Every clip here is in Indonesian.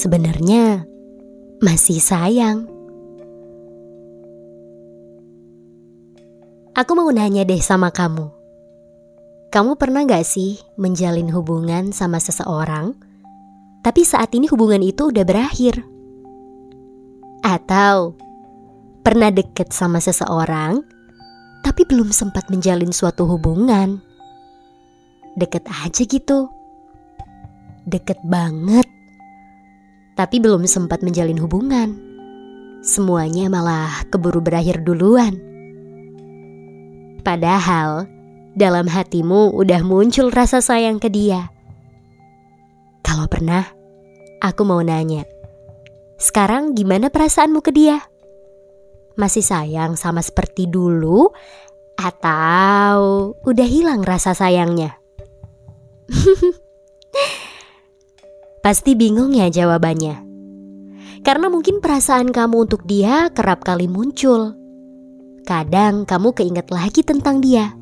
sebenarnya masih sayang. Aku mau nanya deh sama kamu. Kamu pernah gak sih menjalin hubungan sama seseorang, tapi saat ini hubungan itu udah berakhir? Atau pernah deket sama seseorang, tapi belum sempat menjalin suatu hubungan? Deket aja gitu. Deket banget. Tapi belum sempat menjalin hubungan. Semuanya malah keburu berakhir duluan. Padahal dalam hatimu udah muncul rasa sayang ke dia. Kalau pernah, aku mau nanya, sekarang gimana perasaanmu ke dia? Masih sayang sama seperti dulu, atau udah hilang rasa sayangnya? Pasti bingung ya jawabannya. Karena mungkin perasaan kamu untuk dia kerap kali muncul. Kadang kamu keinget lagi tentang dia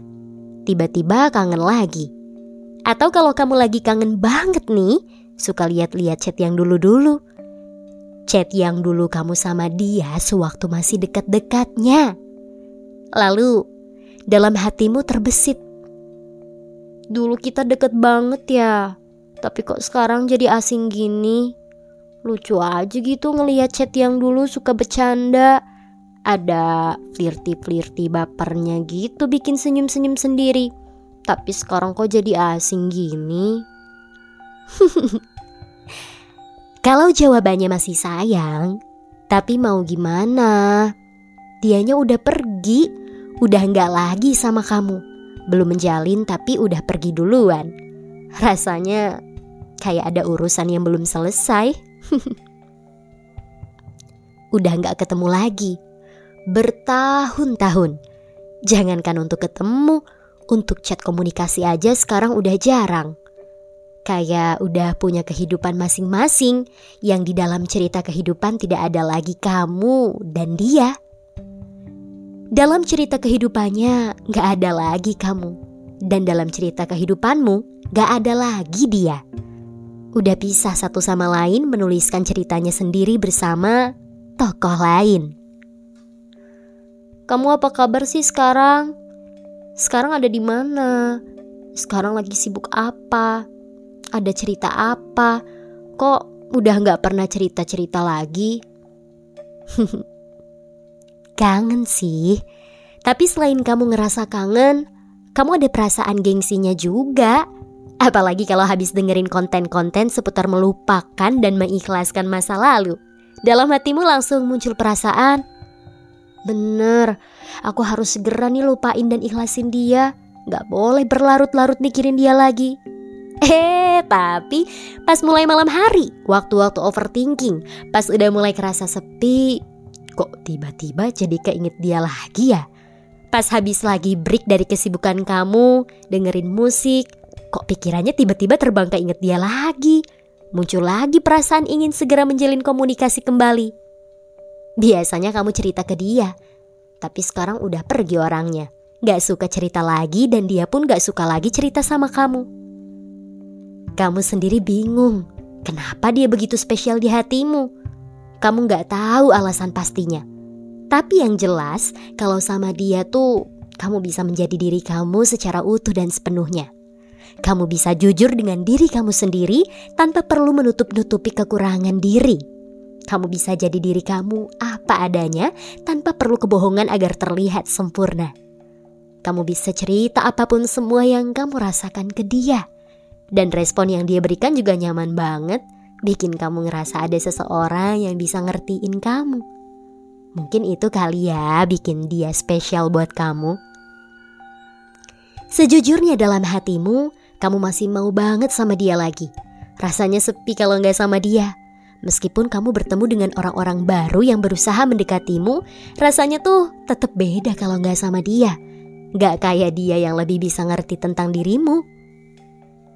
tiba-tiba kangen lagi. Atau kalau kamu lagi kangen banget nih, suka lihat-lihat chat yang dulu-dulu. Chat yang dulu kamu sama dia sewaktu masih dekat-dekatnya. Lalu, dalam hatimu terbesit. Dulu kita deket banget ya, tapi kok sekarang jadi asing gini? Lucu aja gitu ngeliat chat yang dulu suka bercanda ada flirty-flirty bapernya gitu bikin senyum-senyum sendiri. Tapi sekarang kok jadi asing gini? Kalau jawabannya masih sayang, tapi mau gimana? Dianya udah pergi, udah nggak lagi sama kamu. Belum menjalin tapi udah pergi duluan. Rasanya kayak ada urusan yang belum selesai. udah nggak ketemu lagi bertahun-tahun. Jangankan untuk ketemu, untuk chat komunikasi aja sekarang udah jarang. Kayak udah punya kehidupan masing-masing yang di dalam cerita kehidupan tidak ada lagi kamu dan dia. Dalam cerita kehidupannya gak ada lagi kamu. Dan dalam cerita kehidupanmu gak ada lagi dia. Udah pisah satu sama lain menuliskan ceritanya sendiri bersama tokoh lain. Kamu apa kabar sih sekarang? Sekarang ada di mana? Sekarang lagi sibuk apa? Ada cerita apa? Kok udah nggak pernah cerita-cerita lagi? kangen sih. Tapi selain kamu ngerasa kangen, kamu ada perasaan gengsinya juga. Apalagi kalau habis dengerin konten-konten seputar melupakan dan mengikhlaskan masa lalu. Dalam hatimu langsung muncul perasaan, Bener, aku harus segera nih lupain dan ikhlasin dia. Gak boleh berlarut-larut mikirin dia lagi. Eh, tapi pas mulai malam hari, waktu-waktu overthinking, pas udah mulai kerasa sepi, kok tiba-tiba jadi keinget dia lagi ya? Pas habis lagi break dari kesibukan kamu, dengerin musik, kok pikirannya tiba-tiba terbang keinget dia lagi? Muncul lagi perasaan ingin segera menjalin komunikasi kembali. Biasanya kamu cerita ke dia, tapi sekarang udah pergi orangnya. Gak suka cerita lagi dan dia pun gak suka lagi cerita sama kamu. Kamu sendiri bingung, kenapa dia begitu spesial di hatimu? Kamu gak tahu alasan pastinya. Tapi yang jelas, kalau sama dia tuh, kamu bisa menjadi diri kamu secara utuh dan sepenuhnya. Kamu bisa jujur dengan diri kamu sendiri tanpa perlu menutup-nutupi kekurangan diri kamu bisa jadi diri kamu apa adanya tanpa perlu kebohongan agar terlihat sempurna. Kamu bisa cerita apa pun semua yang kamu rasakan ke dia. Dan respon yang dia berikan juga nyaman banget, bikin kamu ngerasa ada seseorang yang bisa ngertiin kamu. Mungkin itu kali ya bikin dia spesial buat kamu. Sejujurnya dalam hatimu, kamu masih mau banget sama dia lagi. Rasanya sepi kalau nggak sama dia. Meskipun kamu bertemu dengan orang-orang baru yang berusaha mendekatimu, rasanya tuh tetap beda kalau nggak sama dia. Gak kayak dia yang lebih bisa ngerti tentang dirimu.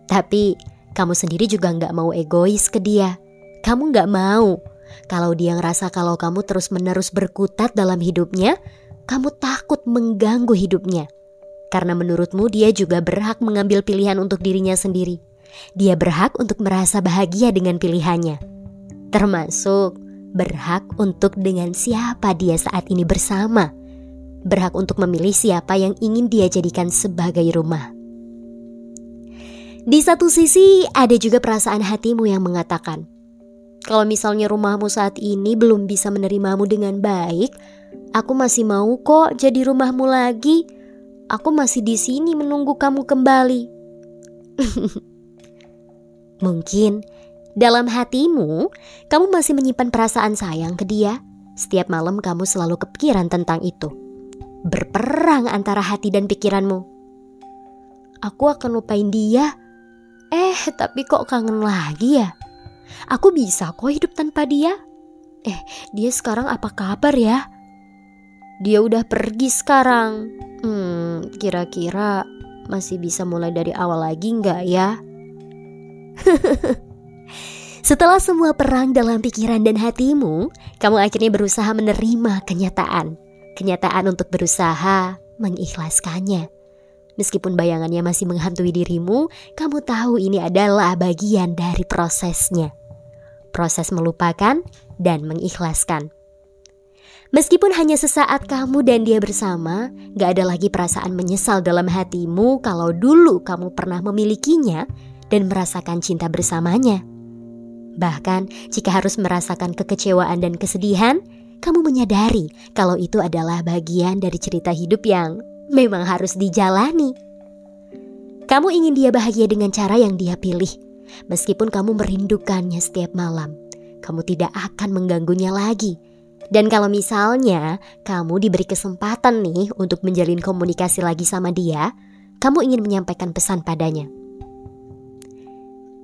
Tapi kamu sendiri juga nggak mau egois ke dia. Kamu nggak mau kalau dia ngerasa kalau kamu terus-menerus berkutat dalam hidupnya, kamu takut mengganggu hidupnya. Karena menurutmu dia juga berhak mengambil pilihan untuk dirinya sendiri. Dia berhak untuk merasa bahagia dengan pilihannya. termasuk berhak untuk dengan siapa dia saat ini bersama, berhak untuk memilih siapa yang ingin dia jadikan sebagai rumah. Di satu sisi, ada juga perasaan hatimu yang mengatakan, "Kalau misalnya rumahmu saat ini belum bisa menerimamu dengan baik, aku masih mau kok jadi rumahmu lagi." Aku masih di sini menunggu kamu kembali. Mungkin dalam hatimu, kamu masih menyimpan perasaan sayang ke dia. Setiap malam kamu selalu kepikiran tentang itu. Berperang antara hati dan pikiranmu. Aku akan lupain dia. Eh, tapi kok kangen lagi ya? Aku bisa kok hidup tanpa dia. Eh, dia sekarang apa kabar ya? Dia udah pergi sekarang. Kira-kira masih bisa mulai dari awal lagi nggak ya? Setelah semua perang dalam pikiran dan hatimu, kamu akhirnya berusaha menerima kenyataan. Kenyataan untuk berusaha mengikhlaskannya. Meskipun bayangannya masih menghantui dirimu, kamu tahu ini adalah bagian dari prosesnya. Proses melupakan dan mengikhlaskan. Meskipun hanya sesaat kamu dan dia bersama, gak ada lagi perasaan menyesal dalam hatimu kalau dulu kamu pernah memilikinya dan merasakan cinta bersamanya. Bahkan jika harus merasakan kekecewaan dan kesedihan, kamu menyadari kalau itu adalah bagian dari cerita hidup yang memang harus dijalani. Kamu ingin dia bahagia dengan cara yang dia pilih, meskipun kamu merindukannya setiap malam. Kamu tidak akan mengganggunya lagi dan kalau misalnya kamu diberi kesempatan nih untuk menjalin komunikasi lagi sama dia, kamu ingin menyampaikan pesan padanya.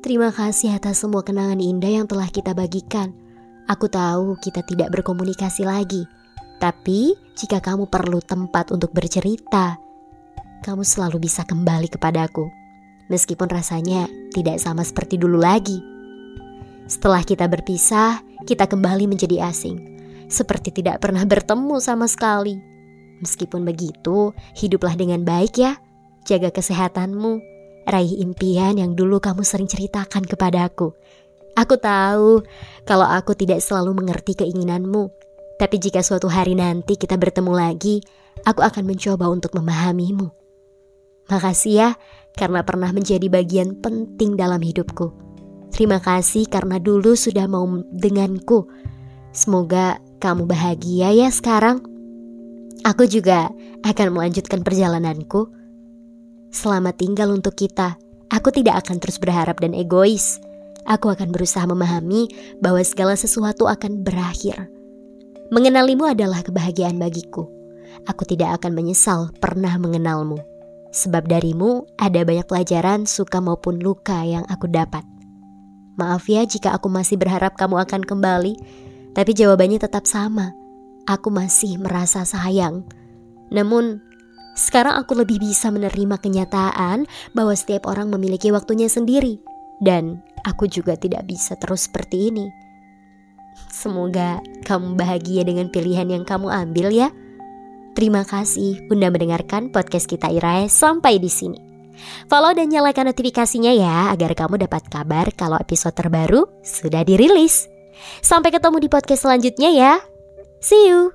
Terima kasih atas semua kenangan indah yang telah kita bagikan. Aku tahu kita tidak berkomunikasi lagi, tapi jika kamu perlu tempat untuk bercerita, kamu selalu bisa kembali kepadaku, meskipun rasanya tidak sama seperti dulu lagi. Setelah kita berpisah, kita kembali menjadi asing seperti tidak pernah bertemu sama sekali. Meskipun begitu, hiduplah dengan baik ya. Jaga kesehatanmu, raih impian yang dulu kamu sering ceritakan kepadaku. Aku tahu kalau aku tidak selalu mengerti keinginanmu, tapi jika suatu hari nanti kita bertemu lagi, aku akan mencoba untuk memahamimu. Makasih ya, karena pernah menjadi bagian penting dalam hidupku. Terima kasih karena dulu sudah mau denganku. Semoga kamu bahagia ya sekarang? Aku juga akan melanjutkan perjalananku. Selamat tinggal untuk kita. Aku tidak akan terus berharap dan egois. Aku akan berusaha memahami bahwa segala sesuatu akan berakhir. Mengenalimu adalah kebahagiaan bagiku. Aku tidak akan menyesal pernah mengenalmu. Sebab darimu ada banyak pelajaran suka maupun luka yang aku dapat. Maaf ya jika aku masih berharap kamu akan kembali, tapi jawabannya tetap sama. Aku masih merasa sayang. Namun, sekarang aku lebih bisa menerima kenyataan bahwa setiap orang memiliki waktunya sendiri. Dan aku juga tidak bisa terus seperti ini. Semoga kamu bahagia dengan pilihan yang kamu ambil ya. Terima kasih Bunda mendengarkan podcast kita Irae sampai di sini. Follow dan nyalakan notifikasinya ya agar kamu dapat kabar kalau episode terbaru sudah dirilis. Sampai ketemu di podcast selanjutnya ya. See you.